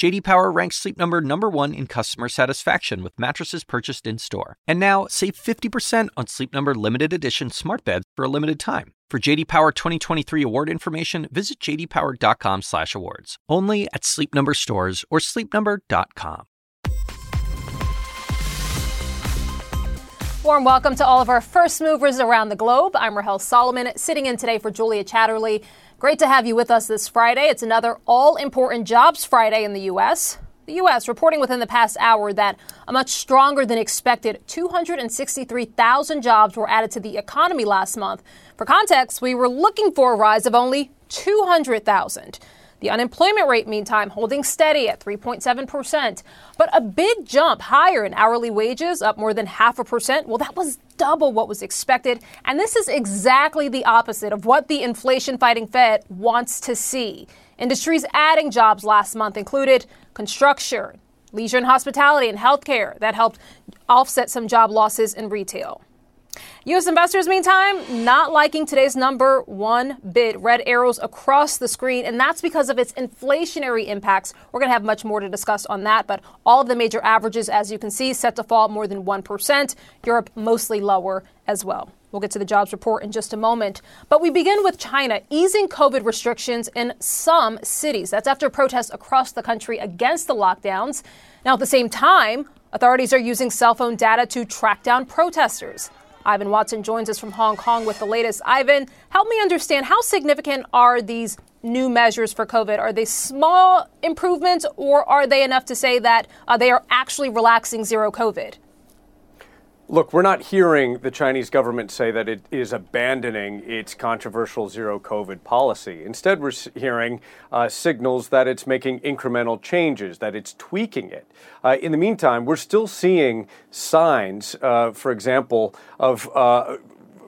JD Power ranks Sleep Number number 1 in customer satisfaction with mattresses purchased in-store. And now, save 50% on Sleep Number limited edition smart beds for a limited time. For JD Power 2023 award information, visit jdpower.com/awards. Only at Sleep Number stores or sleepnumber.com. Warm welcome to all of our first movers around the globe. I'm Rahel Solomon, sitting in today for Julia Chatterley. Great to have you with us this Friday. It's another all important jobs Friday in the U.S. The U.S. reporting within the past hour that a much stronger than expected 263,000 jobs were added to the economy last month. For context, we were looking for a rise of only 200,000. The unemployment rate, meantime, holding steady at 3.7%. But a big jump higher in hourly wages, up more than half a percent. Well, that was double what was expected. And this is exactly the opposite of what the inflation fighting Fed wants to see. Industries adding jobs last month included construction, leisure and hospitality, and healthcare. That helped offset some job losses in retail. U.S. investors, meantime, not liking today's number one bid. Red arrows across the screen, and that's because of its inflationary impacts. We're going to have much more to discuss on that, but all of the major averages, as you can see, set to fall more than 1%. Europe mostly lower as well. We'll get to the jobs report in just a moment. But we begin with China easing COVID restrictions in some cities. That's after protests across the country against the lockdowns. Now, at the same time, authorities are using cell phone data to track down protesters. Ivan Watson joins us from Hong Kong with the latest. Ivan, help me understand how significant are these new measures for COVID? Are they small improvements or are they enough to say that uh, they are actually relaxing zero COVID? Look, we're not hearing the Chinese government say that it is abandoning its controversial zero COVID policy. Instead, we're hearing uh, signals that it's making incremental changes, that it's tweaking it. Uh, in the meantime, we're still seeing signs, uh, for example, of uh,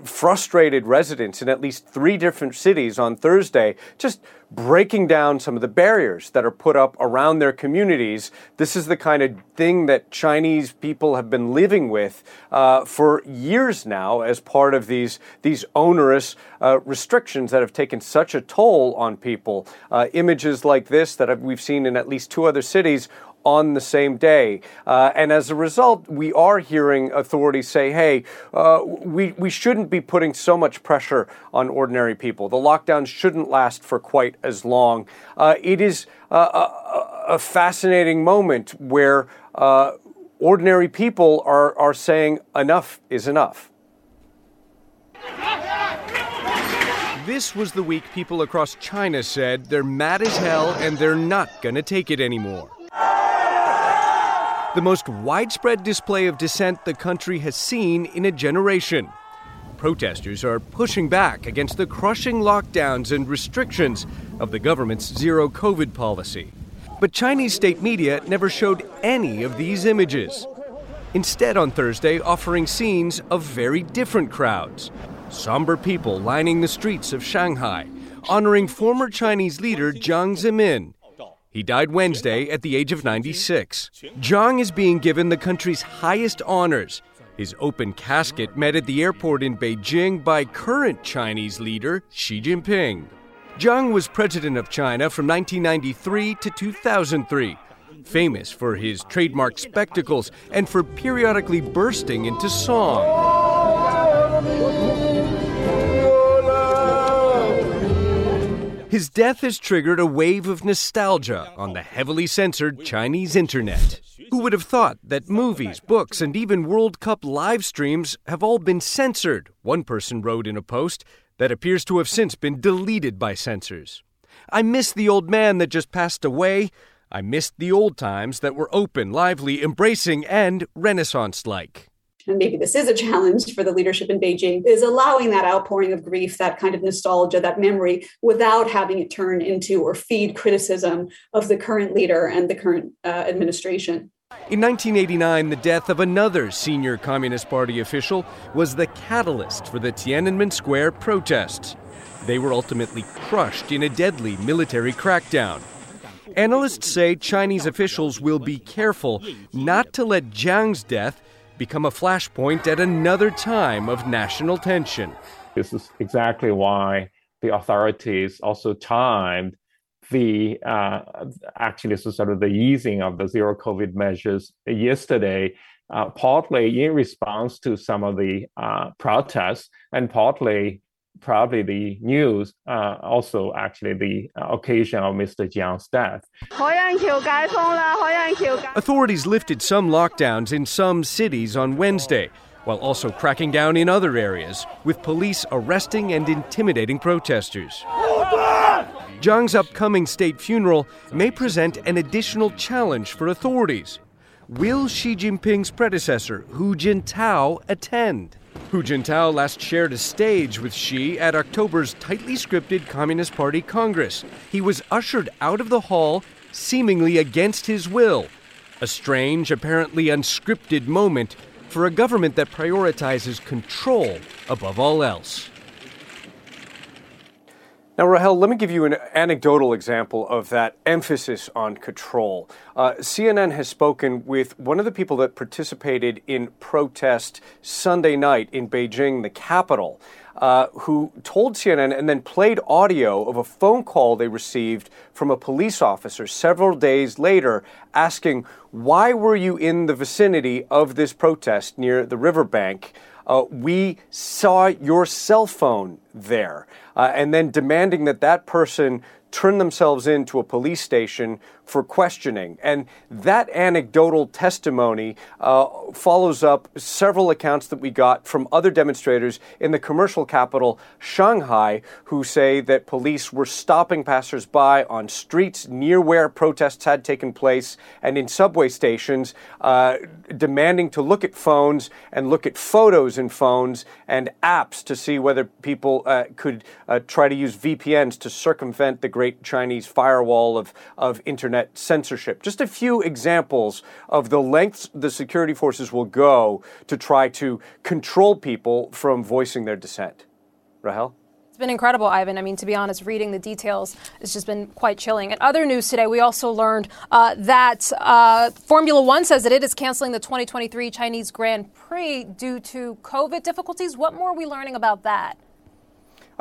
frustrated residents in at least three different cities on Thursday, just breaking down some of the barriers that are put up around their communities. This is the kind of thing that Chinese people have been living with uh, for years now as part of these, these onerous uh, restrictions that have taken such a toll on people. Uh, images like this that we've seen in at least two other cities on the same day. Uh, and as a result, we are hearing authorities say, hey, uh, we, we shouldn't be putting so much pressure on ordinary people. The lockdowns shouldn't last for quite as long. Uh, it is a, a, a, fascinating moment where uh, ordinary people are, are saying enough is enough. This was the week people across China said they're mad as hell and they're not going to take it anymore the most widespread display of dissent the country has seen in a generation. Protesters are pushing back against the crushing lockdowns and restrictions of the government's zero COVID policy. But Chinese state media never showed any of these images. Instead, on Thursday, offering scenes of very different crowds somber people lining the streets of Shanghai, honoring former Chinese leader Jiang Zemin he died Wednesday at the age of 96. Jiang is being given the country's highest honors. His open casket met at the airport in Beijing by current Chinese leader Xi Jinping. Jiang was president of China from 1993 to 2003, famous for his trademark spectacles and for periodically bursting into song. His death has triggered a wave of nostalgia on the heavily censored Chinese internet. Who would have thought that movies, books, and even World Cup live streams have all been censored? One person wrote in a post that appears to have since been deleted by censors. I miss the old man that just passed away. I missed the old times that were open, lively, embracing, and Renaissance like and maybe this is a challenge for the leadership in Beijing, is allowing that outpouring of grief, that kind of nostalgia, that memory, without having it turn into or feed criticism of the current leader and the current uh, administration. In 1989, the death of another senior Communist Party official was the catalyst for the Tiananmen Square protests. They were ultimately crushed in a deadly military crackdown. Analysts say Chinese officials will be careful not to let Jiang's death become a flashpoint at another time of national tension. This is exactly why the authorities also timed the uh, actually sort of the easing of the zero COVID measures yesterday, uh, partly in response to some of the uh, protests and partly probably the news, uh, also actually the occasion of Mr. Jiang's death. Authorities lifted some lockdowns in some cities on Wednesday, while also cracking down in other areas, with police arresting and intimidating protesters. Jiang's upcoming state funeral may present an additional challenge for authorities. Will Xi Jinping's predecessor, Hu Jintao, attend? Hu Jintao last shared a stage with Xi at October's tightly scripted Communist Party Congress. He was ushered out of the hall, seemingly against his will. A strange, apparently unscripted moment for a government that prioritizes control above all else. Now, Rahel, let me give you an anecdotal example of that emphasis on control. Uh, CNN has spoken with one of the people that participated in protest Sunday night in Beijing, the capital, uh, who told CNN and then played audio of a phone call they received from a police officer several days later asking, Why were you in the vicinity of this protest near the riverbank? Uh, we saw your cell phone there, uh, and then demanding that that person turn themselves in to a police station for questioning. And that anecdotal testimony uh, follows up several accounts that we got from other demonstrators in the commercial capital, Shanghai, who say that police were stopping passersby on streets near where protests had taken place and in subway stations, uh, demanding to look at phones and look at photos in phones and apps to see whether people uh, could uh, try to use VPNs to circumvent the great Chinese firewall of, of internet censorship. Just a few examples of the lengths the security forces will go to try to control people from voicing their dissent. Rahel? It's been incredible, Ivan. I mean, to be honest, reading the details has just been quite chilling. And other news today, we also learned uh, that uh, Formula One says that it is canceling the 2023 Chinese Grand Prix due to COVID difficulties. What more are we learning about that?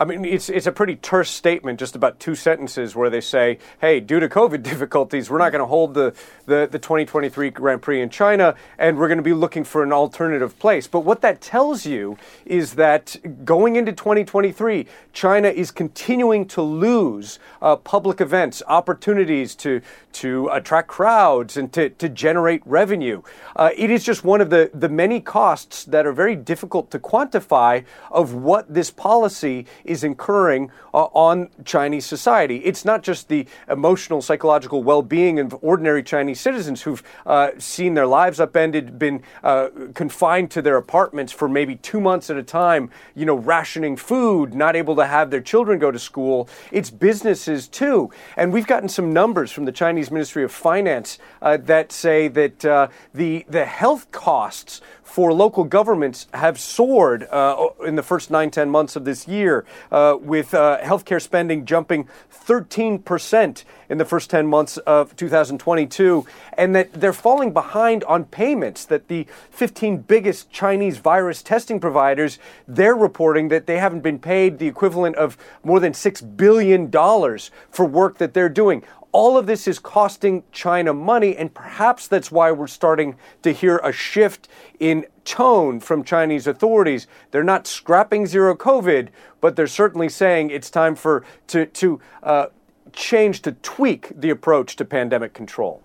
I mean, it's, it's a pretty terse statement, just about two sentences, where they say, hey, due to COVID difficulties, we're not going to hold the, the, the 2023 Grand Prix in China, and we're going to be looking for an alternative place. But what that tells you is that going into 2023, China is continuing to lose uh, public events, opportunities to, to attract crowds and to, to generate revenue. Uh, it is just one of the, the many costs that are very difficult to quantify of what this policy is incurring uh, on Chinese society. It's not just the emotional, psychological well being of ordinary Chinese citizens who've uh, seen their lives upended, been uh, confined to their apartments for maybe two months at a time, you know, rationing food, not able to have their children go to school. It's businesses too. And we've gotten some numbers from the Chinese Ministry of Finance uh, that say that uh, the, the health costs for local governments have soared uh, in the first nine, ten months of this year, uh, with uh, healthcare spending jumping 13% in the first 10 months of 2022, and that they're falling behind on payments. That the 15 biggest Chinese virus testing providers, they're reporting that they haven't been paid the equivalent of more than $6 billion for work that they're doing all of this is costing China money, and perhaps that's why we're starting to hear a shift in tone from Chinese authorities. They're not scrapping zero COVID, but they're certainly saying it's time for to to uh, change to tweak the approach to pandemic control.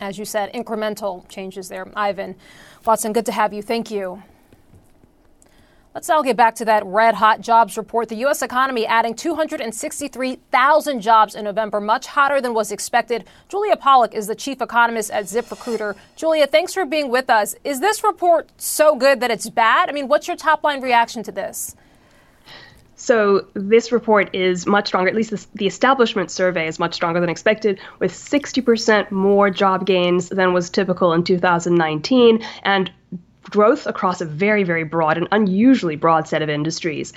As you said, incremental changes there, Ivan Watson. Good to have you. Thank you. Let's now get back to that red hot jobs report. The U.S. economy adding 263,000 jobs in November, much hotter than was expected. Julia Pollak is the chief economist at ZipRecruiter. Julia, thanks for being with us. Is this report so good that it's bad? I mean, what's your top line reaction to this? So this report is much stronger. At least this, the establishment survey is much stronger than expected, with 60% more job gains than was typical in 2019, and growth across a very, very broad and unusually broad set of industries.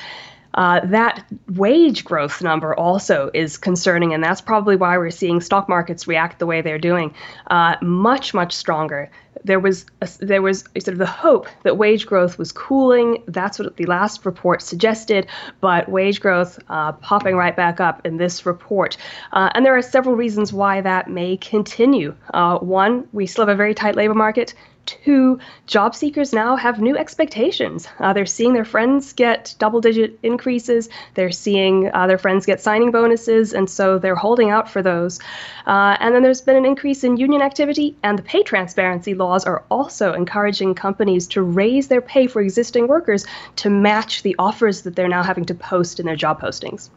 Uh, that wage growth number also is concerning, and that's probably why we're seeing stock markets react the way they're doing. Uh, much, much stronger there was a, there was sort of the hope that wage growth was cooling. That's what the last report suggested, but wage growth uh, popping right back up in this report. Uh, and there are several reasons why that may continue. Uh, one, we still have a very tight labor market. Two, job seekers now have new expectations. Uh, they're seeing their friends get double digit increases, they're seeing uh, their friends get signing bonuses, and so they're holding out for those. Uh, and then there's been an increase in union activity, and the pay transparency laws are also encouraging companies to raise their pay for existing workers to match the offers that they're now having to post in their job postings.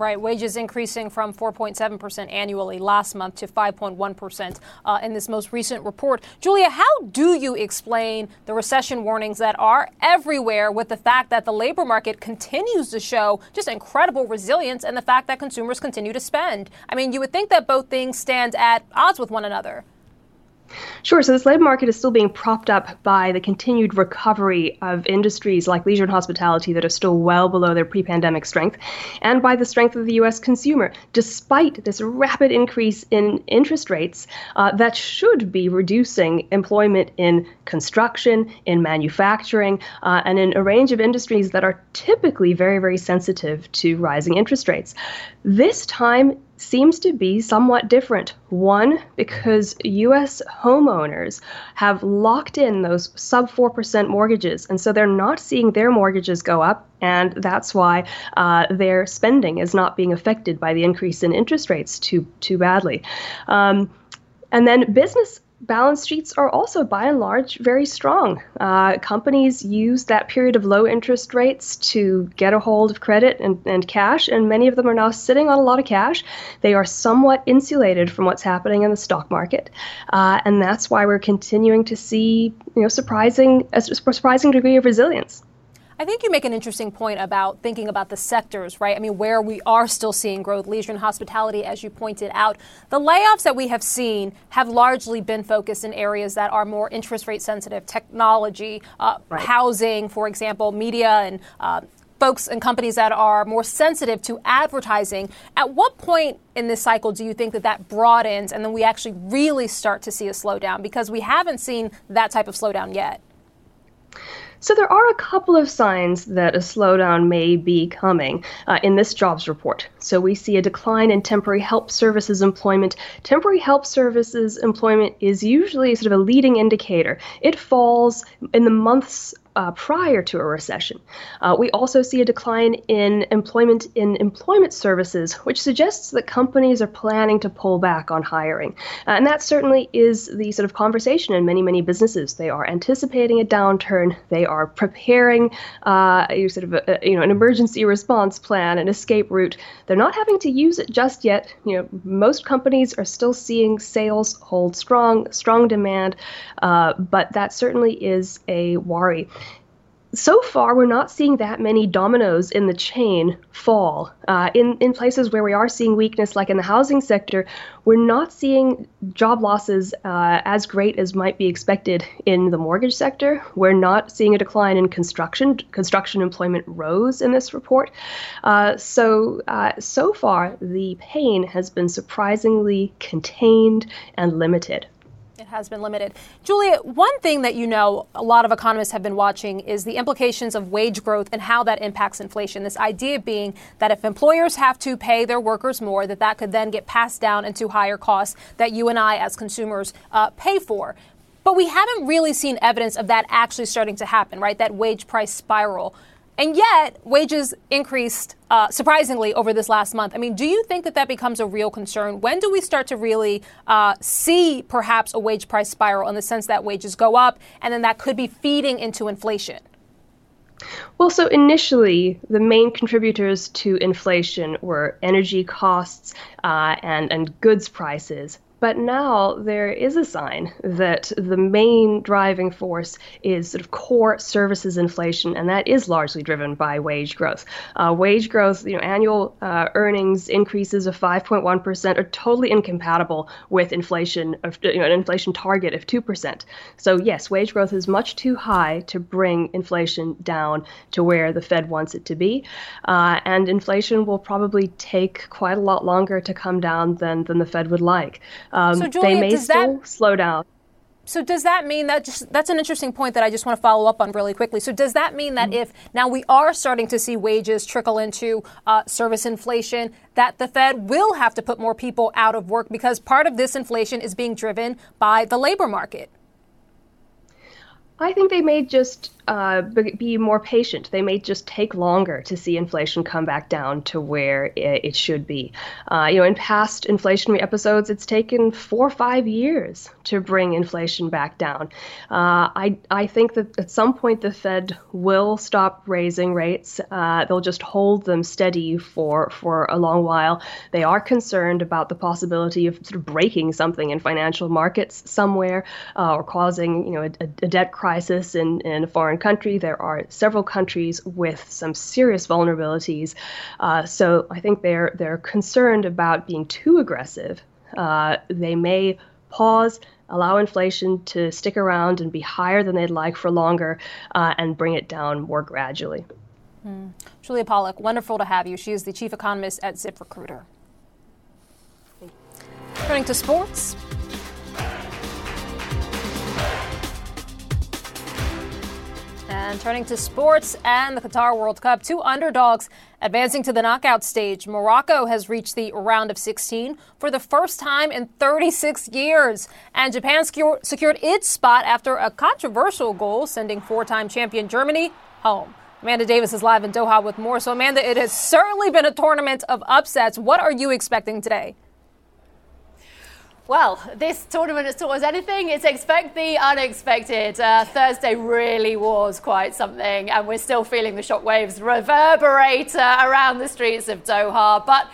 Right, wages increasing from 4.7% annually last month to 5.1% uh, in this most recent report. Julia, how do you explain the recession warnings that are everywhere with the fact that the labor market continues to show just incredible resilience and the fact that consumers continue to spend? I mean, you would think that both things stand at odds with one another. Sure. So this labor market is still being propped up by the continued recovery of industries like leisure and hospitality that are still well below their pre pandemic strength, and by the strength of the U.S. consumer. Despite this rapid increase in interest rates, uh, that should be reducing employment in construction, in manufacturing, uh, and in a range of industries that are typically very, very sensitive to rising interest rates. This time, seems to be somewhat different. One, because US homeowners have locked in those sub 4% mortgages, and so they're not seeing their mortgages go up, and that's why uh, their spending is not being affected by the increase in interest rates too, too badly. Um, and then business balance sheets are also by and large very strong. Uh, companies use that period of low interest rates to get a hold of credit and, and cash, and many of them are now sitting on a lot of cash. They are somewhat insulated from what's happening in the stock market, uh, and that's why we're continuing to see you know surprising a surprising degree of resilience. I think you make an interesting point about thinking about the sectors, right? I mean, where we are still seeing growth, leisure and hospitality, as you pointed out. The layoffs that we have seen have largely been focused in areas that are more interest rate sensitive, technology, uh, right. housing, for example, media and uh, folks and companies that are more sensitive to advertising. At what point in this cycle do you think that that broadens and then we actually really start to see a slowdown? Because we haven't seen that type of slowdown yet. So there are a couple of signs that a slowdown may be coming uh, in this jobs report. So we see a decline in temporary help services employment. Temporary help services employment is usually sort of a leading indicator. It falls in the months uh, prior to a recession. Uh, we also see a decline in employment in employment services, which suggests that companies are planning to pull back on hiring. Uh, and that certainly is the sort of conversation in many, many businesses. They are anticipating a downturn. They are preparing uh, sort of a, you know an emergency response plan, an escape route. They're not having to use it just yet. You know, most companies are still seeing sales hold strong, strong demand, uh, but that certainly is a worry so far, we're not seeing that many dominoes in the chain fall. Uh, in, in places where we are seeing weakness, like in the housing sector, we're not seeing job losses uh, as great as might be expected in the mortgage sector. We're not seeing a decline in construction. Construction employment rose in this report. Uh, so, uh, so far, the pain has been surprisingly contained and limited. It has been limited. Julia, one thing that you know a lot of economists have been watching is the implications of wage growth and how that impacts inflation. This idea being that if employers have to pay their workers more, that that could then get passed down into higher costs that you and I as consumers uh, pay for. But we haven't really seen evidence of that actually starting to happen, right? That wage price spiral. And yet, wages increased uh, surprisingly over this last month. I mean, do you think that that becomes a real concern? When do we start to really uh, see perhaps a wage price spiral in the sense that wages go up and then that could be feeding into inflation? Well, so initially, the main contributors to inflation were energy costs uh, and, and goods prices. But now there is a sign that the main driving force is sort of core services inflation, and that is largely driven by wage growth. Uh, wage growth, you know, annual uh, earnings increases of 5.1% are totally incompatible with inflation of you know, an inflation target of 2%. So yes, wage growth is much too high to bring inflation down to where the Fed wants it to be, uh, and inflation will probably take quite a lot longer to come down than than the Fed would like. Um, so Julia, they may still that, slow down. So does that mean that just that's an interesting point that I just want to follow up on really quickly. So does that mean that mm-hmm. if now we are starting to see wages trickle into uh, service inflation, that the Fed will have to put more people out of work because part of this inflation is being driven by the labor market? I think they may just uh, be more patient. They may just take longer to see inflation come back down to where it should be. Uh, you know, in past inflationary episodes, it's taken four or five years to bring inflation back down. Uh, I I think that at some point the Fed will stop raising rates. Uh, they'll just hold them steady for for a long while. They are concerned about the possibility of sort of breaking something in financial markets somewhere uh, or causing you know a, a debt crisis in in a foreign country. There are several countries with some serious vulnerabilities. Uh, so I think they're they're concerned about being too aggressive. Uh, they may pause, allow inflation to stick around and be higher than they'd like for longer, uh, and bring it down more gradually. Mm. Julia Pollak, wonderful to have you. She is the chief economist at ZipRecruiter. Turning to sports. And turning to sports and the Qatar World Cup, two underdogs advancing to the knockout stage. Morocco has reached the round of 16 for the first time in 36 years. And Japan secured its spot after a controversial goal, sending four time champion Germany home. Amanda Davies is live in Doha with more. So, Amanda, it has certainly been a tournament of upsets. What are you expecting today? Well, this tournament has taught us anything. It's expect the unexpected. Uh, Thursday really was quite something, and we're still feeling the shockwaves reverberate uh, around the streets of Doha. But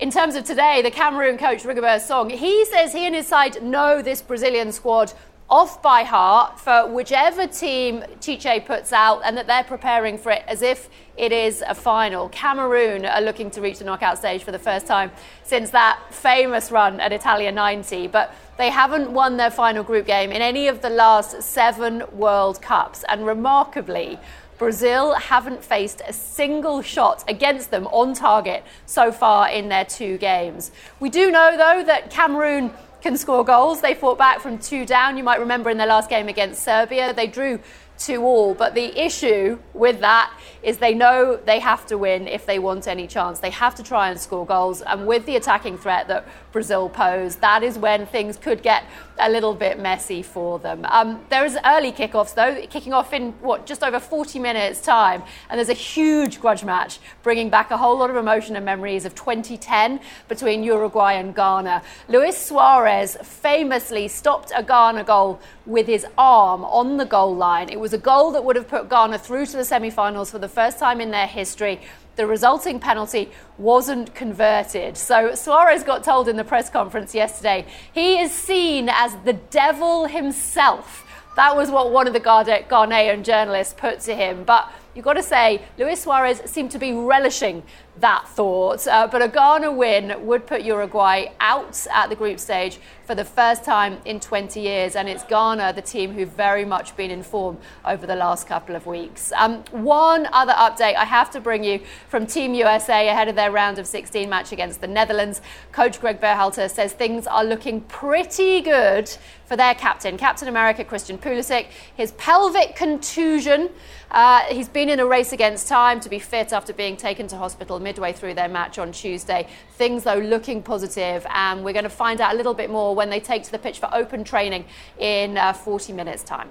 in terms of today, the Cameroon coach Rigobert Song, he says he and his side know this Brazilian squad off by heart for whichever team Tite puts out and that they're preparing for it as if it is a final. Cameroon are looking to reach the knockout stage for the first time since that famous run at Italia 90, but they haven't won their final group game in any of the last seven World Cups. And remarkably, Brazil haven't faced a single shot against them on target so far in their two games. We do know, though, that Cameroon can score goals. They fought back from two down. You might remember in their last game against Serbia, they drew two all. But the issue with that is they know they have to win if they want any chance. They have to try and score goals. And with the attacking threat that Brazil pose, that is when things could get a little bit messy for them. Um, there is early kickoffs though, kicking off in what just over 40 minutes time, and there's a huge grudge match, bringing back a whole lot of emotion and memories of 2010 between Uruguay and Ghana. Luis Suarez famously stopped a Ghana goal with his arm on the goal line. It was a goal that would have put Ghana through to the semi-finals for the first time in their history the resulting penalty wasn't converted. So Suarez got told in the press conference yesterday he is seen as the devil himself. That was what one of the Ghanaian journalists put to him. But you've got to say, Luis Suarez seemed to be relishing that thought. Uh, but a Ghana win would put Uruguay out at the group stage for the first time in 20 years. And it's Ghana, the team who've very much been in form over the last couple of weeks. Um, one other update I have to bring you from Team USA ahead of their round of 16 match against the Netherlands. Coach Greg Berhalter says things are looking pretty good for their captain, Captain America Christian Pulisic. His pelvic contusion. Uh, he's been in a race against time to be fit after being taken to hospital midway through their match on Tuesday. Things, though, looking positive, and we're going to find out a little bit more when they take to the pitch for open training in uh, 40 minutes' time.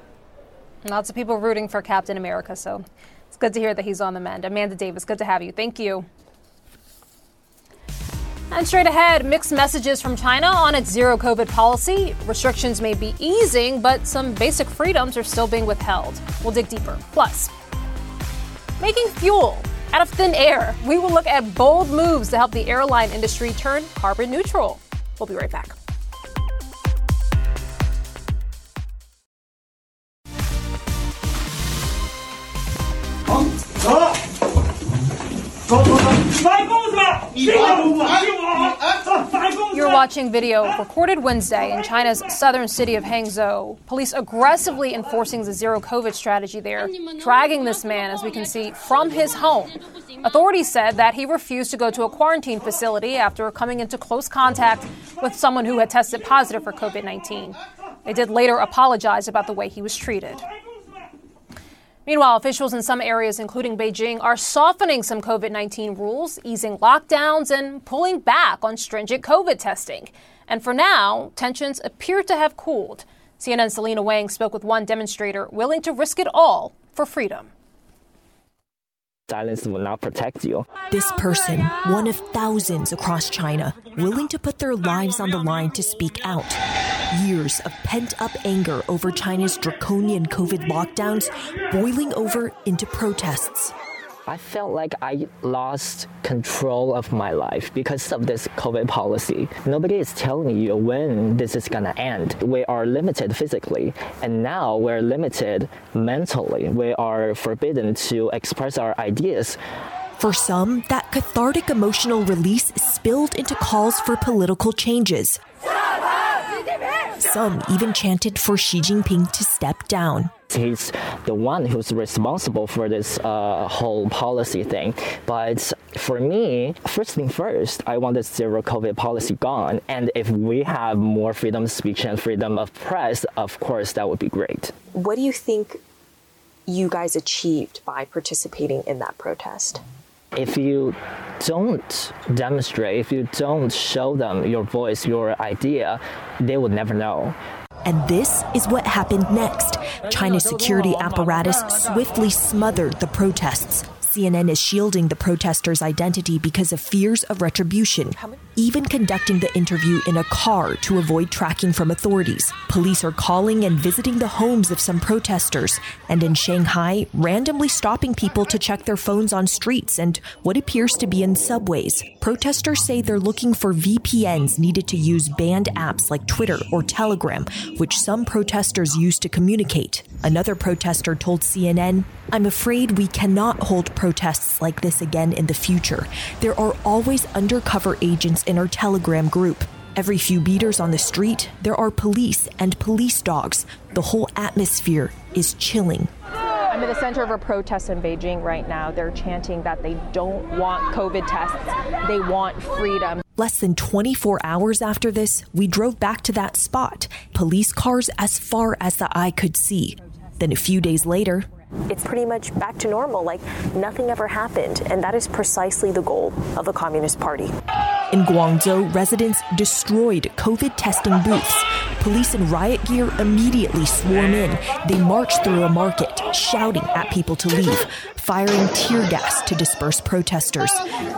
Lots of people rooting for Captain America, so it's good to hear that he's on the mend. Amanda Davies, good to have you. Thank you. And straight ahead, mixed messages from China on its zero COVID policy. Restrictions may be easing, but some basic freedoms are still being withheld. We'll dig deeper. Plus, making fuel out of thin air. We will look at bold moves to help the airline industry turn carbon neutral. We'll be right back. You're watching video recorded Wednesday in China's southern city of Hangzhou. Police aggressively enforcing the zero COVID strategy there, dragging this man, as we can see, from his home. Authorities said that he refused to go to a quarantine facility after coming into close contact with someone who had tested positive for COVID 19. They did later apologize about the way he was treated. Meanwhile, officials in some areas, including Beijing, are softening some COVID 19 rules, easing lockdowns, and pulling back on stringent COVID testing. And for now, tensions appear to have cooled. CNN's Selena Wang spoke with one demonstrator willing to risk it all for freedom. Silence will not protect you. This person, one of thousands across China, willing to put their lives on the line to speak out. Years of pent up anger over China's draconian COVID lockdowns boiling over into protests. I felt like I lost control of my life because of this COVID policy. Nobody is telling you when this is going to end. We are limited physically, and now we're limited mentally. We are forbidden to express our ideas. For some, that cathartic emotional release spilled into calls for political changes. Some even chanted for Xi Jinping to step down. He's the one who's responsible for this uh, whole policy thing. But for me, first thing first, I want the zero COVID policy gone. And if we have more freedom of speech and freedom of press, of course, that would be great. What do you think you guys achieved by participating in that protest? If you don't demonstrate, if you don't show them your voice, your idea, they will never know. And this is what happened next. China's security apparatus swiftly smothered the protests. CNN is shielding the protesters' identity because of fears of retribution, even conducting the interview in a car to avoid tracking from authorities. Police are calling and visiting the homes of some protesters, and in Shanghai, randomly stopping people to check their phones on streets and what appears to be in subways. Protesters say they're looking for VPNs needed to use banned apps like Twitter or Telegram, which some protesters use to communicate. Another protester told CNN, I'm afraid we cannot hold protests like this again in the future. There are always undercover agents in our Telegram group. Every few meters on the street, there are police and police dogs. The whole atmosphere is chilling. I'm in the center of a protest in Beijing right now. They're chanting that they don't want COVID tests, they want freedom. Less than 24 hours after this, we drove back to that spot, police cars as far as the eye could see. Then a few days later, it's pretty much back to normal, like nothing ever happened. And that is precisely the goal of the Communist Party. In Guangzhou, residents destroyed COVID testing booths. Police in riot gear immediately swarm in. They march through a market, shouting at people to leave, firing tear gas to disperse protesters,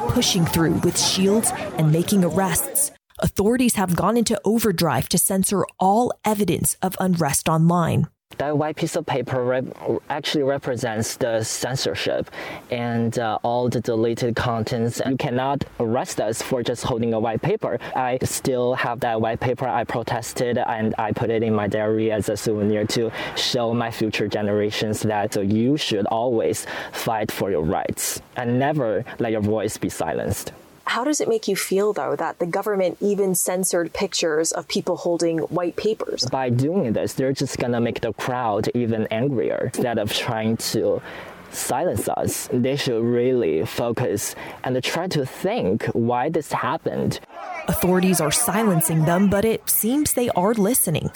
pushing through with shields and making arrests. Authorities have gone into overdrive to censor all evidence of unrest online that white piece of paper rep- actually represents the censorship and uh, all the deleted contents. You cannot arrest us for just holding a white paper. I still have that white paper. I protested and I put it in my diary as a souvenir to show my future generations that so you should always fight for your rights and never let your voice be silenced. How does it make you feel, though, that the government even censored pictures of people holding white papers? By doing this, they're just going to make the crowd even angrier instead of trying to silence us. They should really focus and try to think why this happened. Authorities are silencing them, but it seems they are listening.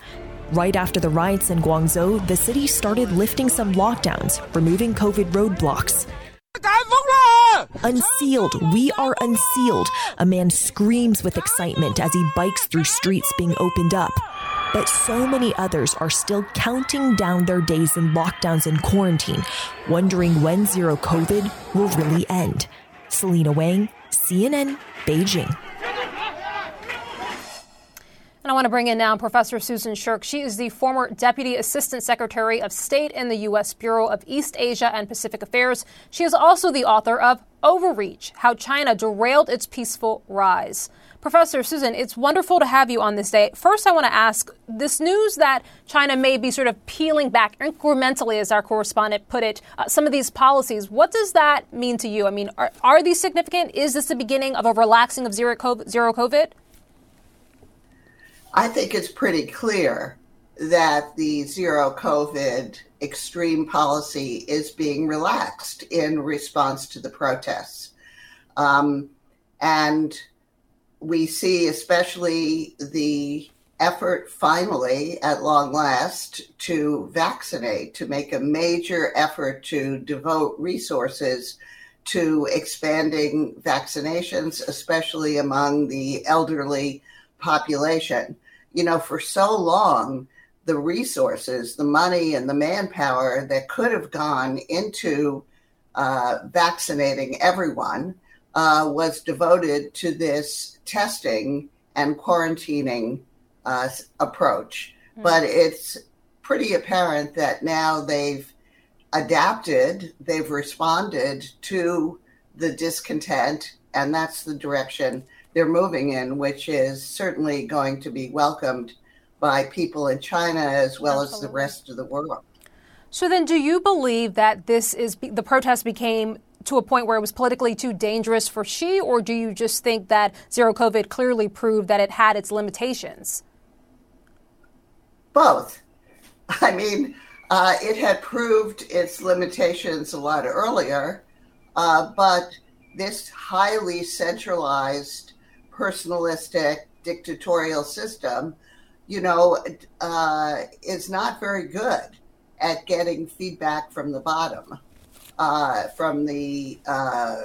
Right after the riots in Guangzhou, the city started lifting some lockdowns, removing COVID roadblocks. Unsealed, we are unsealed. A man screams with excitement as he bikes through streets being opened up. But so many others are still counting down their days in lockdowns and quarantine, wondering when zero COVID will really end. Selena Wang, CNN, Beijing. And I want to bring in now Professor Susan Shirk. She is the former Deputy Assistant Secretary of State in the U.S. Bureau of East Asia and Pacific Affairs. She is also the author of Overreach How China Derailed Its Peaceful Rise. Professor Susan, it's wonderful to have you on this day. First, I want to ask this news that China may be sort of peeling back incrementally, as our correspondent put it, uh, some of these policies. What does that mean to you? I mean, are, are these significant? Is this the beginning of a relaxing of zero COVID? Zero COVID? I think it's pretty clear that the zero COVID extreme policy is being relaxed in response to the protests. Um, and we see especially the effort finally at long last to vaccinate, to make a major effort to devote resources to expanding vaccinations, especially among the elderly population. You know, for so long, the resources, the money, and the manpower that could have gone into uh, vaccinating everyone uh, was devoted to this testing and quarantining uh, approach. Mm-hmm. But it's pretty apparent that now they've adapted, they've responded to the discontent, and that's the direction they're moving in, which is certainly going to be welcomed by people in China as well Absolutely. as the rest of the world. So then, do you believe that this is the protest became to a point where it was politically too dangerous for Xi, or do you just think that zero COVID clearly proved that it had its limitations? Both. I mean, uh, it had proved its limitations a lot earlier, uh, but this highly centralized, personalistic, dictatorial system, you know, uh, is not very good at getting feedback from the bottom uh, from the uh,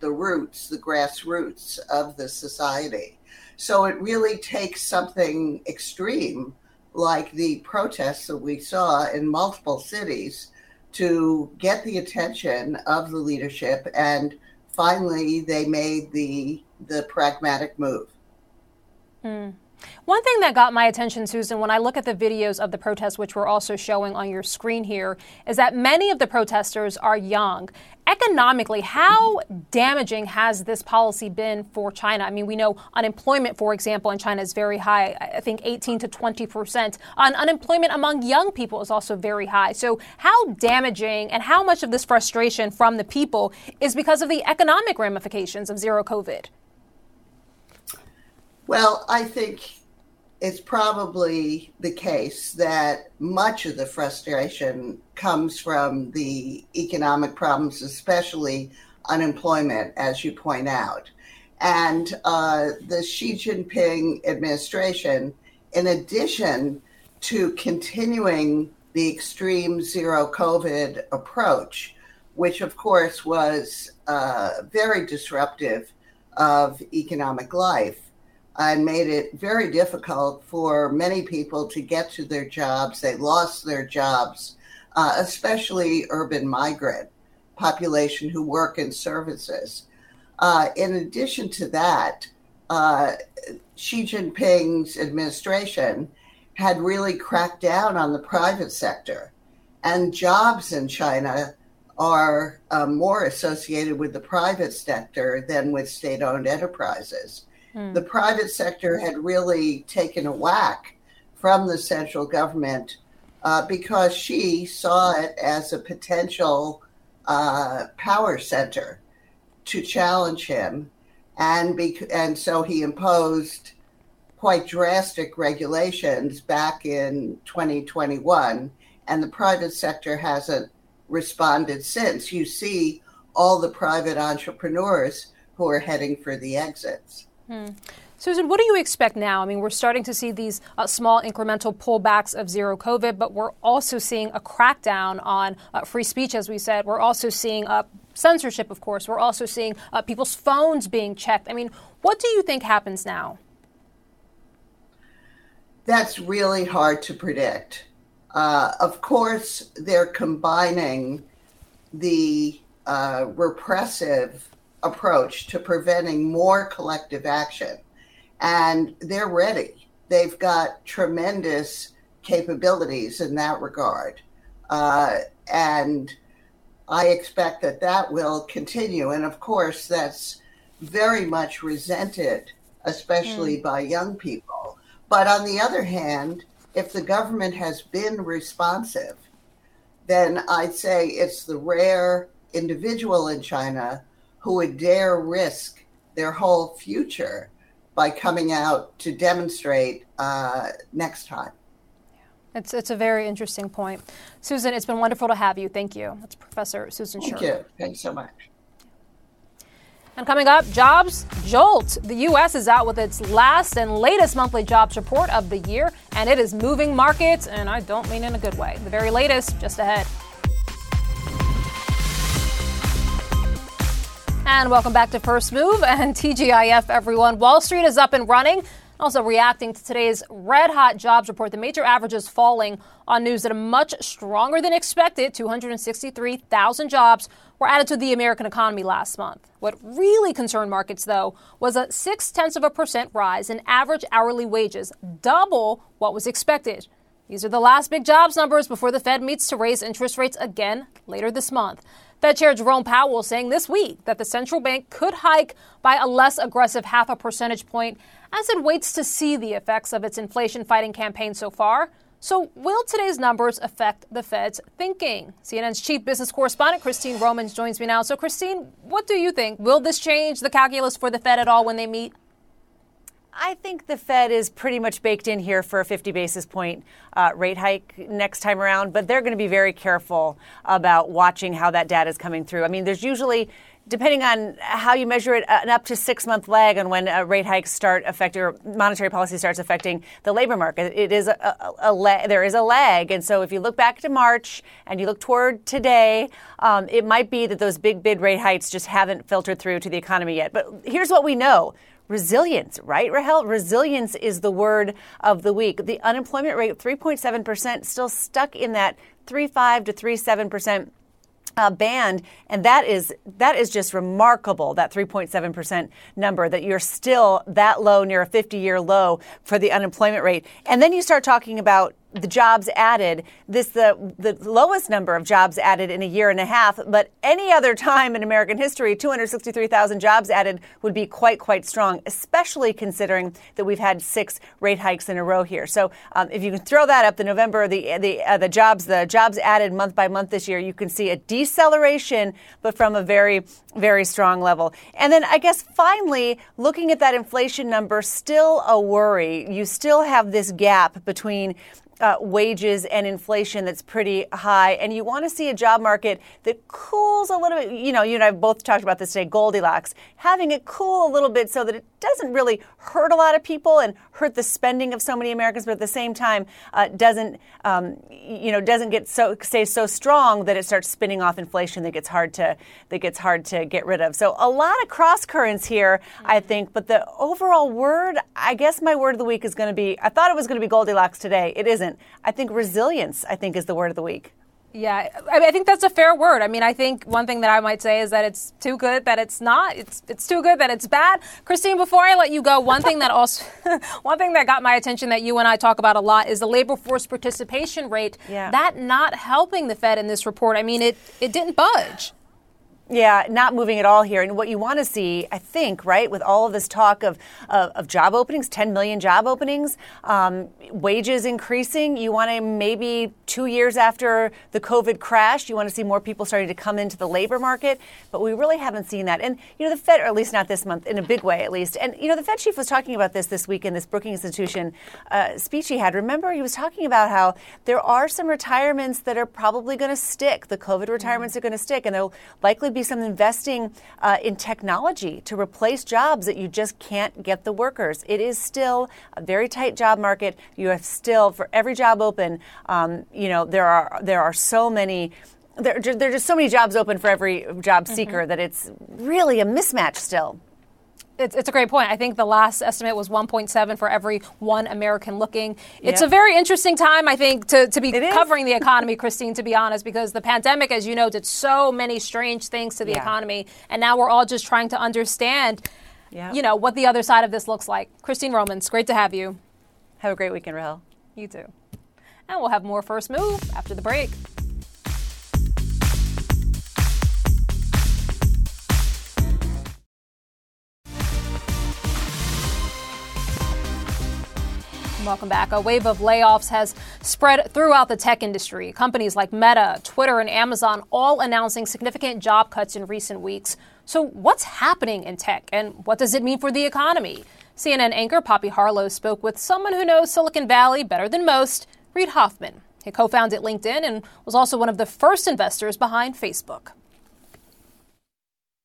the roots, the grassroots of the society. So it really takes something extreme like the protests that we saw in multiple cities to get the attention of the leadership and finally they made the the pragmatic move. Mm. One thing that got my attention, Susan, when I look at the videos of the protests, which we're also showing on your screen here, is that many of the protesters are young. Economically, how damaging has this policy been for China? I mean, we know unemployment, for example, in China is very high. I think 18 to 20 percent. And unemployment among young people is also very high. So, how damaging and how much of this frustration from the people is because of the economic ramifications of zero COVID? Well, I think it's probably the case that much of the frustration comes from the economic problems, especially unemployment, as you point out. And uh, the Xi Jinping administration, in addition to continuing the extreme zero COVID approach, which of course was uh, very disruptive of economic life, and made it very difficult for many people to get to their jobs. They lost their jobs, uh, especially urban migrant population who work in services. Uh, in addition to that, uh, Xi Jinping's administration had really cracked down on the private sector, and jobs in China are uh, more associated with the private sector than with state owned enterprises. Hmm. The private sector had really taken a whack from the central government uh, because Xi saw it as a potential uh, power center to challenge him. And, bec- and so he imposed quite drastic regulations back in 2021, and the private sector hasn't responded since. You see all the private entrepreneurs who are heading for the exits. Hmm. Susan, what do you expect now? I mean, we're starting to see these uh, small incremental pullbacks of zero COVID, but we're also seeing a crackdown on uh, free speech, as we said. We're also seeing uh, censorship, of course. We're also seeing uh, people's phones being checked. I mean, what do you think happens now? That's really hard to predict. Uh, of course, they're combining the uh, repressive approach to preventing more collective action. And they're ready. They've got tremendous capabilities in that regard. Uh, and I expect that that will continue. And of course, that's very much resented especially mm. by young people. But on the other hand, if the government has been responsive, then I'd say it's the rare individual in China who would dare risk their whole future by coming out to demonstrate uh, next time. It's, it's a very interesting point. Susan, it's been wonderful to have you. Thank you. That's Professor Susan Thank Sherman. you. Thanks so much. And coming up, jobs jolt. The U.S. is out with its last and latest monthly jobs report of the year, and it is moving markets, and I don't mean in a good way. The very latest, just ahead. And welcome back to First Move and TGIF, everyone. Wall Street is up and running. Also, reacting to today's red hot jobs report, the major averages falling on news that a much stronger than expected 263,000 jobs were added to the American economy last month. What really concerned markets, though, was a six tenths of a percent rise in average hourly wages, double what was expected. These are the last big jobs numbers before the Fed meets to raise interest rates again later this month. Fed Chair Jerome Powell saying this week that the central bank could hike by a less aggressive half a percentage point as it waits to see the effects of its inflation fighting campaign so far. So, will today's numbers affect the Fed's thinking? CNN's chief business correspondent, Christine Romans, joins me now. So, Christine, what do you think? Will this change the calculus for the Fed at all when they meet? I think the Fed is pretty much baked in here for a 50 basis point uh, rate hike next time around, but they're going to be very careful about watching how that data is coming through. I mean, there's usually depending on how you measure it, an up to six month lag on when uh, rate hikes start affecting or monetary policy starts affecting the labor market. It is a, a, a la- there is a lag, and so if you look back to March and you look toward today, um, it might be that those big bid rate hikes just haven't filtered through to the economy yet. But here's what we know resilience, right, Rahel? Resilience is the word of the week. The unemployment rate, 3.7%, still stuck in that 3.5 to 3.7% uh, band, and that is that is just remarkable. That 3.7 percent number that you're still that low, near a 50 year low for the unemployment rate, and then you start talking about the jobs added. This the the lowest number of jobs added in a year and a half. But any other time in American history, 263,000 jobs added would be quite quite strong, especially considering that we've had six rate hikes in a row here. So um, if you can throw that up, the November the the uh, the jobs the jobs added month by month this year, you can see a deceleration, but from a very very strong level. And then I guess finally, looking at that inflation number, still a worry. You still have this gap between uh, wages and inflation that's pretty high, and you want to see a job market that cools a little bit. You know, you and I have both talked about this today, Goldilocks, having it cool a little bit so that it doesn't really hurt a lot of people and hurt the spending of so many Americans, but at the same time uh, doesn't, um, you know, doesn't get so stay so strong that it starts spinning off inflation that gets hard to that gets hard to get rid of. So a lot of cross currents here, I think. But the overall word, I guess my word of the week is going to be. I thought it was going to be Goldilocks today. It isn't. I think resilience. I think is the word of the week. Yeah, I, mean, I think that's a fair word. I mean, I think one thing that I might say is that it's too good that it's not. It's it's too good that it's bad. Christine, before I let you go, one thing that also one thing that got my attention that you and I talk about a lot is the labor force participation rate. Yeah. That not helping the Fed in this report. I mean, it it didn't budge. Yeah, not moving at all here. And what you want to see, I think, right, with all of this talk of, of, of job openings, 10 million job openings, um, wages increasing, you want to maybe two years after the COVID crash, you want to see more people starting to come into the labor market. But we really haven't seen that. And, you know, the Fed, or at least not this month, in a big way at least. And, you know, the Fed chief was talking about this this week in this Brookings Institution uh, speech he had. Remember, he was talking about how there are some retirements that are probably going to stick. The COVID retirements mm-hmm. are going to stick, and there'll likely be be some investing uh, in technology to replace jobs that you just can't get the workers. It is still a very tight job market. You have still, for every job open, um, you know, there are there are so many there, there are just so many jobs open for every job mm-hmm. seeker mm-hmm. that it's really a mismatch still. It's, it's, a great point. I think the last estimate was 1.7 for every one American looking. It's a very interesting time, I think, to, to be covering the economy, Christine, to be honest, because the pandemic, as you know, did so many strange things to the yeah. economy. And now we're all just trying to understand, yeah. you know, what the other side of this looks like. Christine Romans, great to have you. Have a great weekend, Rahel. You too. And we'll have more First Move after the break. Welcome back. A wave of layoffs has spread throughout the tech industry. Companies like Meta, Twitter, and Amazon all announcing significant job cuts in recent weeks. So, what's happening in tech and what does it mean for the economy? CNN anchor Poppy Harlow spoke with someone who knows Silicon Valley better than most, Reid Hoffman. He co founded LinkedIn and was also one of the first investors behind Facebook.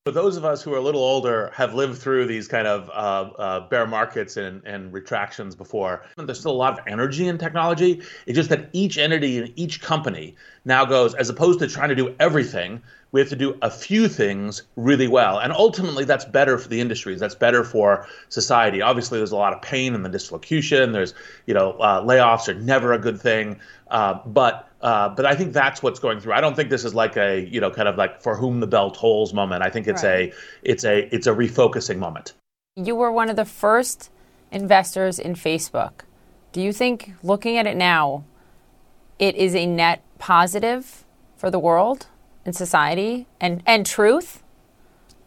For those of us who are a little older, have lived through these kind of uh, uh, bear markets and, and retractions before. There's still a lot of energy in technology. It's just that each entity and each company now goes, as opposed to trying to do everything, we have to do a few things really well. And ultimately, that's better for the industries. That's better for society. Obviously, there's a lot of pain in the dislocation. There's, you know, uh, layoffs are never a good thing. Uh, but uh, but I think that's what's going through. I don't think this is like a you know kind of like for whom the bell tolls moment. I think it's right. a it's a it's a refocusing moment. You were one of the first investors in Facebook. Do you think, looking at it now, it is a net positive for the world and society and and truth,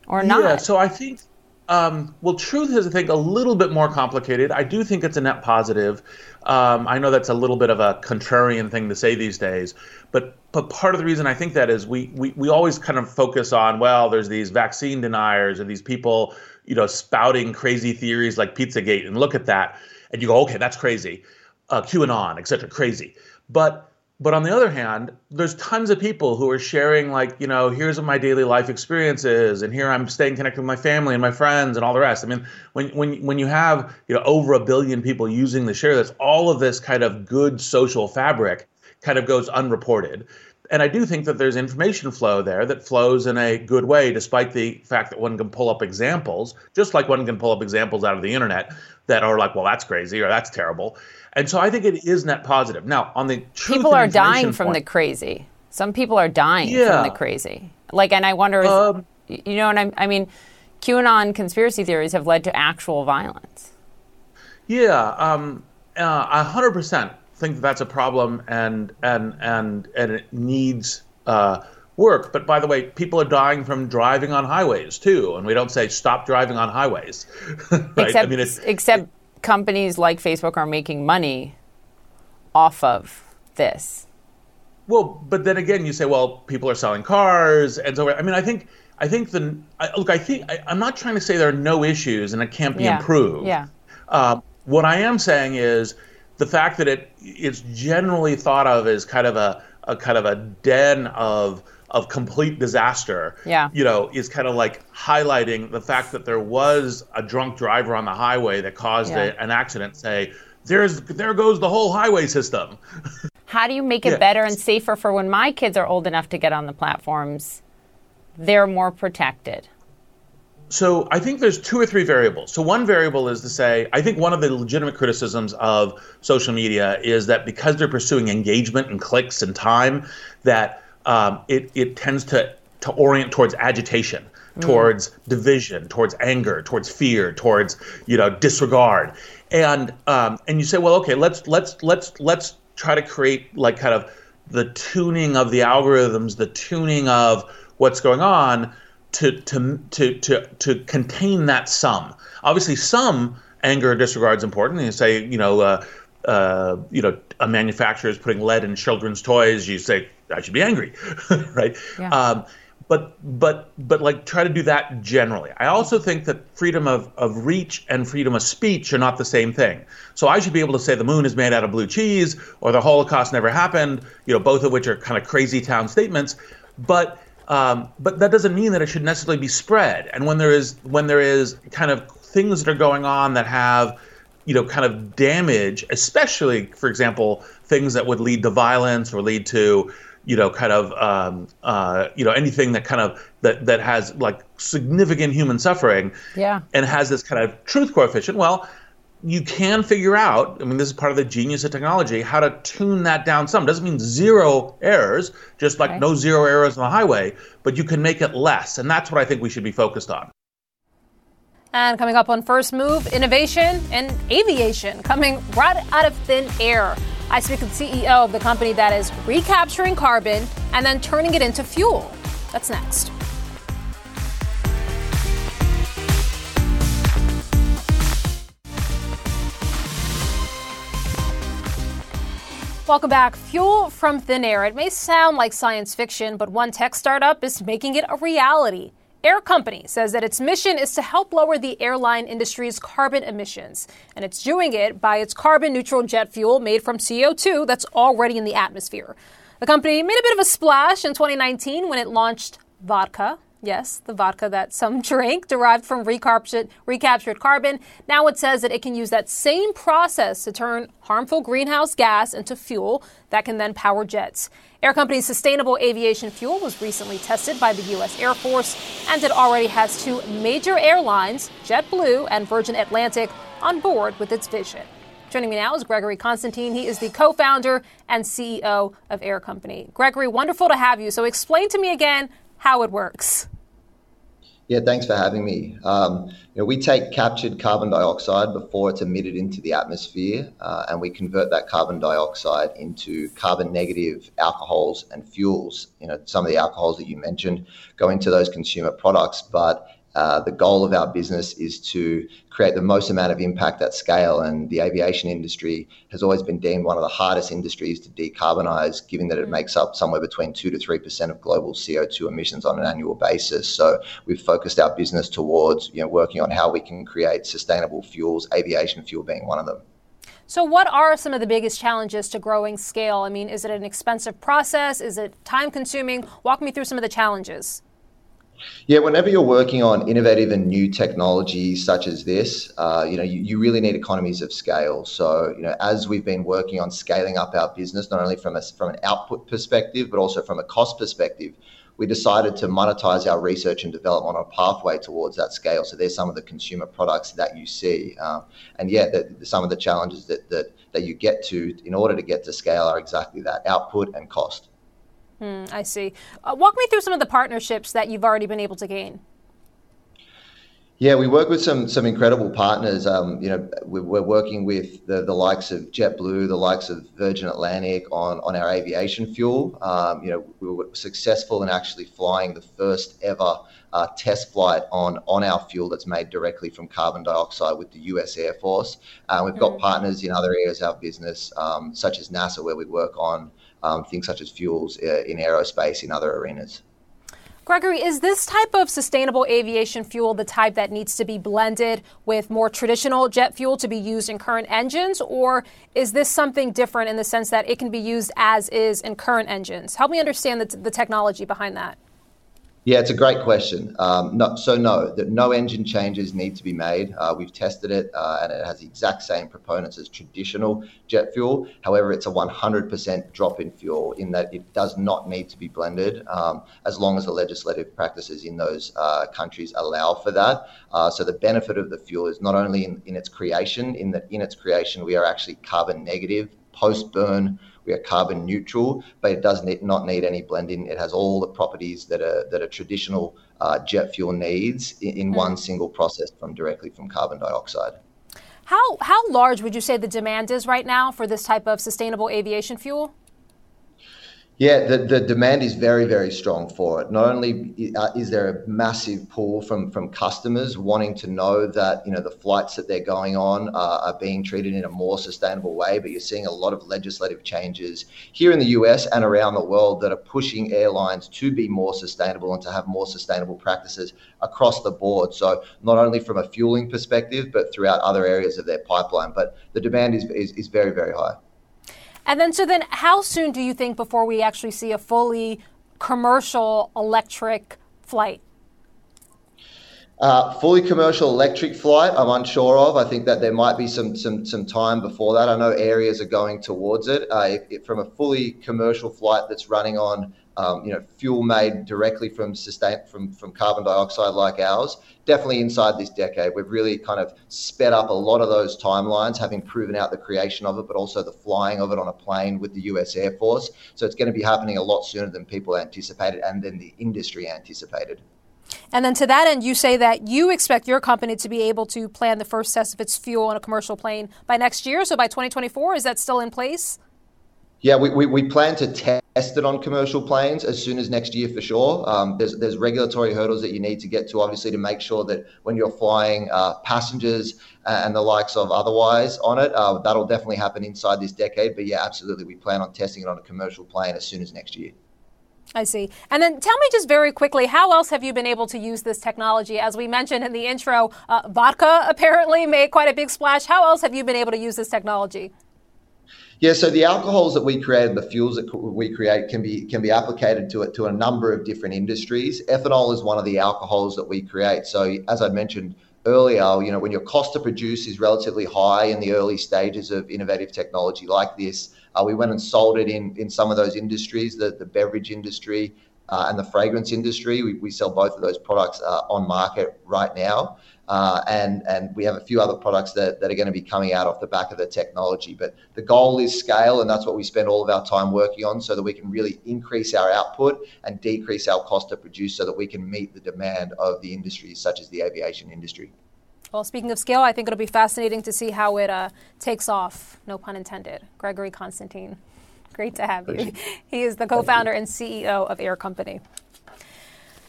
or not? Yeah. So I think um, well, truth is, I think, a little bit more complicated. I do think it's a net positive. Um, I know that's a little bit of a contrarian thing to say these days, but but part of the reason I think that is we we, we always kind of focus on well, there's these vaccine deniers and these people, you know, spouting crazy theories like Pizzagate, and look at that, and you go, okay, that's crazy, uh, QAnon, etc., crazy. But but on the other hand, there's tons of people who are sharing, like, you know, here's what my daily life experience is, and here I'm staying connected with my family and my friends and all the rest. I mean, when when when you have you know over a billion people using the share that's all of this kind of good social fabric kind of goes unreported. And I do think that there's information flow there that flows in a good way, despite the fact that one can pull up examples, just like one can pull up examples out of the internet that are like, well, that's crazy or that's terrible. And so I think it is net positive. Now, on the people are dying from the crazy. Some people are dying yeah. from the crazy. Like, and I wonder, um, you know what I, I mean? QAnon conspiracy theories have led to actual violence. Yeah, um, uh, 100% think that that's a problem and and and and it needs uh, work. But by the way, people are dying from driving on highways too, and we don't say stop driving on highways. right? Except, I mean, except companies like Facebook are making money off of this. Well, but then again, you say, well, people are selling cars, and so I mean, I think, I think the I, look, I think I, am not trying to say there are no issues and it can't be yeah. improved. Yeah. Uh, what I am saying is the fact that it it's generally thought of as kind of a, a kind of a den of of complete disaster, yeah. you know, is kind of like highlighting the fact that there was a drunk driver on the highway that caused yeah. a, an accident. Say, there's there goes the whole highway system. How do you make it yeah. better and safer for when my kids are old enough to get on the platforms? They're more protected. So I think there's two or three variables. So one variable is to say, I think one of the legitimate criticisms of social media is that because they're pursuing engagement and clicks and time, that um, it, it tends to, to orient towards agitation, mm. towards division, towards anger, towards fear, towards you know disregard, and um, and you say, well, okay, let's let's let's let's try to create like kind of the tuning of the algorithms, the tuning of what's going on to to to to to contain that sum. Obviously, some anger or disregard is important. You say, you know. Uh, uh, you know, a manufacturer is putting lead in children's toys, you say I should be angry, right? Yeah. Um, but but but like try to do that generally. I also think that freedom of, of reach and freedom of speech are not the same thing. So I should be able to say the moon is made out of blue cheese or the Holocaust never happened, you know, both of which are kind of crazy town statements. But um, but that doesn't mean that it should necessarily be spread. And when there is when there is kind of things that are going on that have you know, kind of damage, especially, for example, things that would lead to violence or lead to, you know, kind of, um, uh, you know, anything that kind of that that has like significant human suffering, yeah, and has this kind of truth coefficient. Well, you can figure out. I mean, this is part of the genius of technology. How to tune that down some doesn't mean zero errors, just like no zero errors on the highway, but you can make it less, and that's what I think we should be focused on. And coming up on First Move, innovation and aviation coming right out of thin air. I speak with CEO of the company that is recapturing carbon and then turning it into fuel. That's next. Welcome back. Fuel from thin air. It may sound like science fiction, but one tech startup is making it a reality. Air Company says that its mission is to help lower the airline industry's carbon emissions, and it's doing it by its carbon neutral jet fuel made from CO2 that's already in the atmosphere. The company made a bit of a splash in 2019 when it launched vodka, Yes, the vodka that some drink derived from recaptured, recaptured carbon. Now it says that it can use that same process to turn harmful greenhouse gas into fuel that can then power jets. Air Company's sustainable aviation fuel was recently tested by the U.S. Air Force, and it already has two major airlines, JetBlue and Virgin Atlantic, on board with its vision. Joining me now is Gregory Constantine. He is the co founder and CEO of Air Company. Gregory, wonderful to have you. So, explain to me again how it works. Yeah, thanks for having me. Um, you know, we take captured carbon dioxide before it's emitted into the atmosphere, uh, and we convert that carbon dioxide into carbon negative alcohols and fuels. You know, some of the alcohols that you mentioned go into those consumer products, but uh, the goal of our business is to create the most amount of impact at scale. And the aviation industry has always been deemed one of the hardest industries to decarbonize, given that it makes up somewhere between 2 to 3% of global CO2 emissions on an annual basis. So we've focused our business towards you know, working on how we can create sustainable fuels, aviation fuel being one of them. So, what are some of the biggest challenges to growing scale? I mean, is it an expensive process? Is it time consuming? Walk me through some of the challenges. Yeah, whenever you're working on innovative and new technologies such as this, uh, you know, you, you, really need economies of scale. So, you know, as we've been working on scaling up our business, not only from a, from an output perspective, but also from a cost perspective, we decided to monetize our research and development on a pathway towards that scale. So there's some of the consumer products that you see, um, and yeah, the, some of the challenges that, that that you get to in order to get to scale are exactly that: output and cost. Hmm, I see. Uh, walk me through some of the partnerships that you've already been able to gain. Yeah, we work with some some incredible partners. Um, you know, we're working with the, the likes of JetBlue, the likes of Virgin Atlantic on, on our aviation fuel. Um, you know, we were successful in actually flying the first ever uh, test flight on on our fuel that's made directly from carbon dioxide with the U.S. Air Force. Uh, we've got mm. partners in other areas of our business, um, such as NASA, where we work on um, things such as fuels uh, in aerospace in other arenas. Gregory, is this type of sustainable aviation fuel the type that needs to be blended with more traditional jet fuel to be used in current engines, or is this something different in the sense that it can be used as is in current engines? Help me understand the, the technology behind that. Yeah, it's a great question. Um, no, so no, that no engine changes need to be made. Uh, we've tested it, uh, and it has the exact same proponents as traditional jet fuel. However, it's a 100% drop in fuel in that it does not need to be blended, um, as long as the legislative practices in those uh, countries allow for that. Uh, so the benefit of the fuel is not only in, in its creation, in that in its creation we are actually carbon negative post burn we are carbon neutral, but it does need, not need any blending. It has all the properties that a that a traditional uh, jet fuel needs in, in mm. one single process from directly from carbon dioxide. How how large would you say the demand is right now for this type of sustainable aviation fuel? Yeah, the, the demand is very, very strong for it. Not only uh, is there a massive pull from, from customers wanting to know that you know the flights that they're going on uh, are being treated in a more sustainable way, but you're seeing a lot of legislative changes here in the US and around the world that are pushing airlines to be more sustainable and to have more sustainable practices across the board. So not only from a fueling perspective, but throughout other areas of their pipeline. But the demand is, is, is very, very high. And then, so then, how soon do you think before we actually see a fully commercial electric flight? Uh, fully commercial electric flight, I'm unsure of. I think that there might be some some some time before that. I know areas are going towards it. Uh, if from a fully commercial flight that's running on um, you know, fuel made directly from sustain from from carbon dioxide like ours. Definitely inside this decade, we've really kind of sped up a lot of those timelines, having proven out the creation of it, but also the flying of it on a plane with the U.S. Air Force. So it's going to be happening a lot sooner than people anticipated, and than the industry anticipated. And then to that end, you say that you expect your company to be able to plan the first test of its fuel on a commercial plane by next year. So by 2024, is that still in place? Yeah, we, we, we, plan to test it on commercial planes as soon as next year for sure. Um, there's, there's regulatory hurdles that you need to get to, obviously, to make sure that when you're flying uh, passengers and the likes of otherwise on it, uh, that'll definitely happen inside this decade. But yeah, absolutely, we plan on testing it on a commercial plane as soon as next year. I see. And then tell me just very quickly, how else have you been able to use this technology? As we mentioned in the intro, uh, vodka apparently made quite a big splash. How else have you been able to use this technology? Yeah, so the alcohols that we create, and the fuels that we create, can be can be applied to it to a number of different industries. Ethanol is one of the alcohols that we create. So as I mentioned earlier, you know, when your cost to produce is relatively high in the early stages of innovative technology like this, uh, we went and sold it in in some of those industries, the the beverage industry uh, and the fragrance industry. We, we sell both of those products uh, on market right now. Uh, and and we have a few other products that, that are going to be coming out off the back of the technology. But the goal is scale, and that's what we spend all of our time working on, so that we can really increase our output and decrease our cost to produce, so that we can meet the demand of the industries such as the aviation industry. Well, speaking of scale, I think it'll be fascinating to see how it uh, takes off. No pun intended. Gregory Constantine, great to have you. He is the co-founder and CEO of Air Company.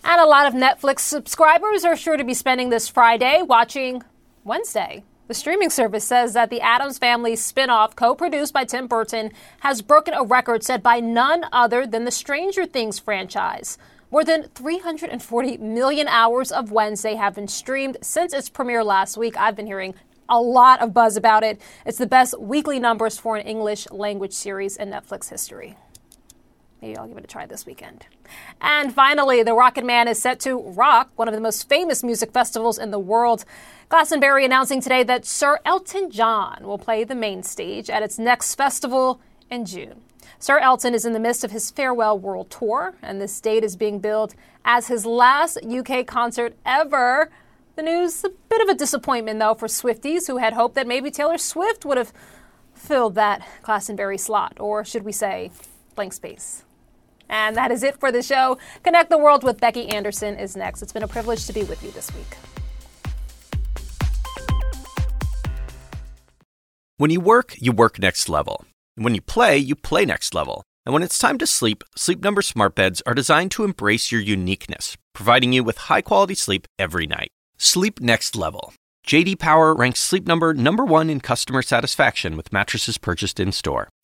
And a lot of Netflix subscribers are sure to be spending this Friday watching Wednesday. The streaming service says that the Addams Family spinoff, co produced by Tim Burton, has broken a record set by none other than the Stranger Things franchise. More than 340 million hours of Wednesday have been streamed since its premiere last week. I've been hearing a lot of buzz about it. It's the best weekly numbers for an English language series in Netflix history. Maybe I'll give it a try this weekend. And finally, the Rocket Man is set to rock one of the most famous music festivals in the world. Glastonbury announcing today that Sir Elton John will play the main stage at its next festival in June. Sir Elton is in the midst of his farewell world tour, and this date is being billed as his last UK concert ever. The news is a bit of a disappointment though for Swifties who had hoped that maybe Taylor Swift would have filled that Glastonbury slot, or should we say, blank space. And that is it for the show. Connect the World with Becky Anderson is next. It's been a privilege to be with you this week. When you work, you work next level. When you play, you play next level. And when it's time to sleep, Sleep Number smart beds are designed to embrace your uniqueness, providing you with high-quality sleep every night. Sleep next level. JD Power ranks Sleep Number number 1 in customer satisfaction with mattresses purchased in-store.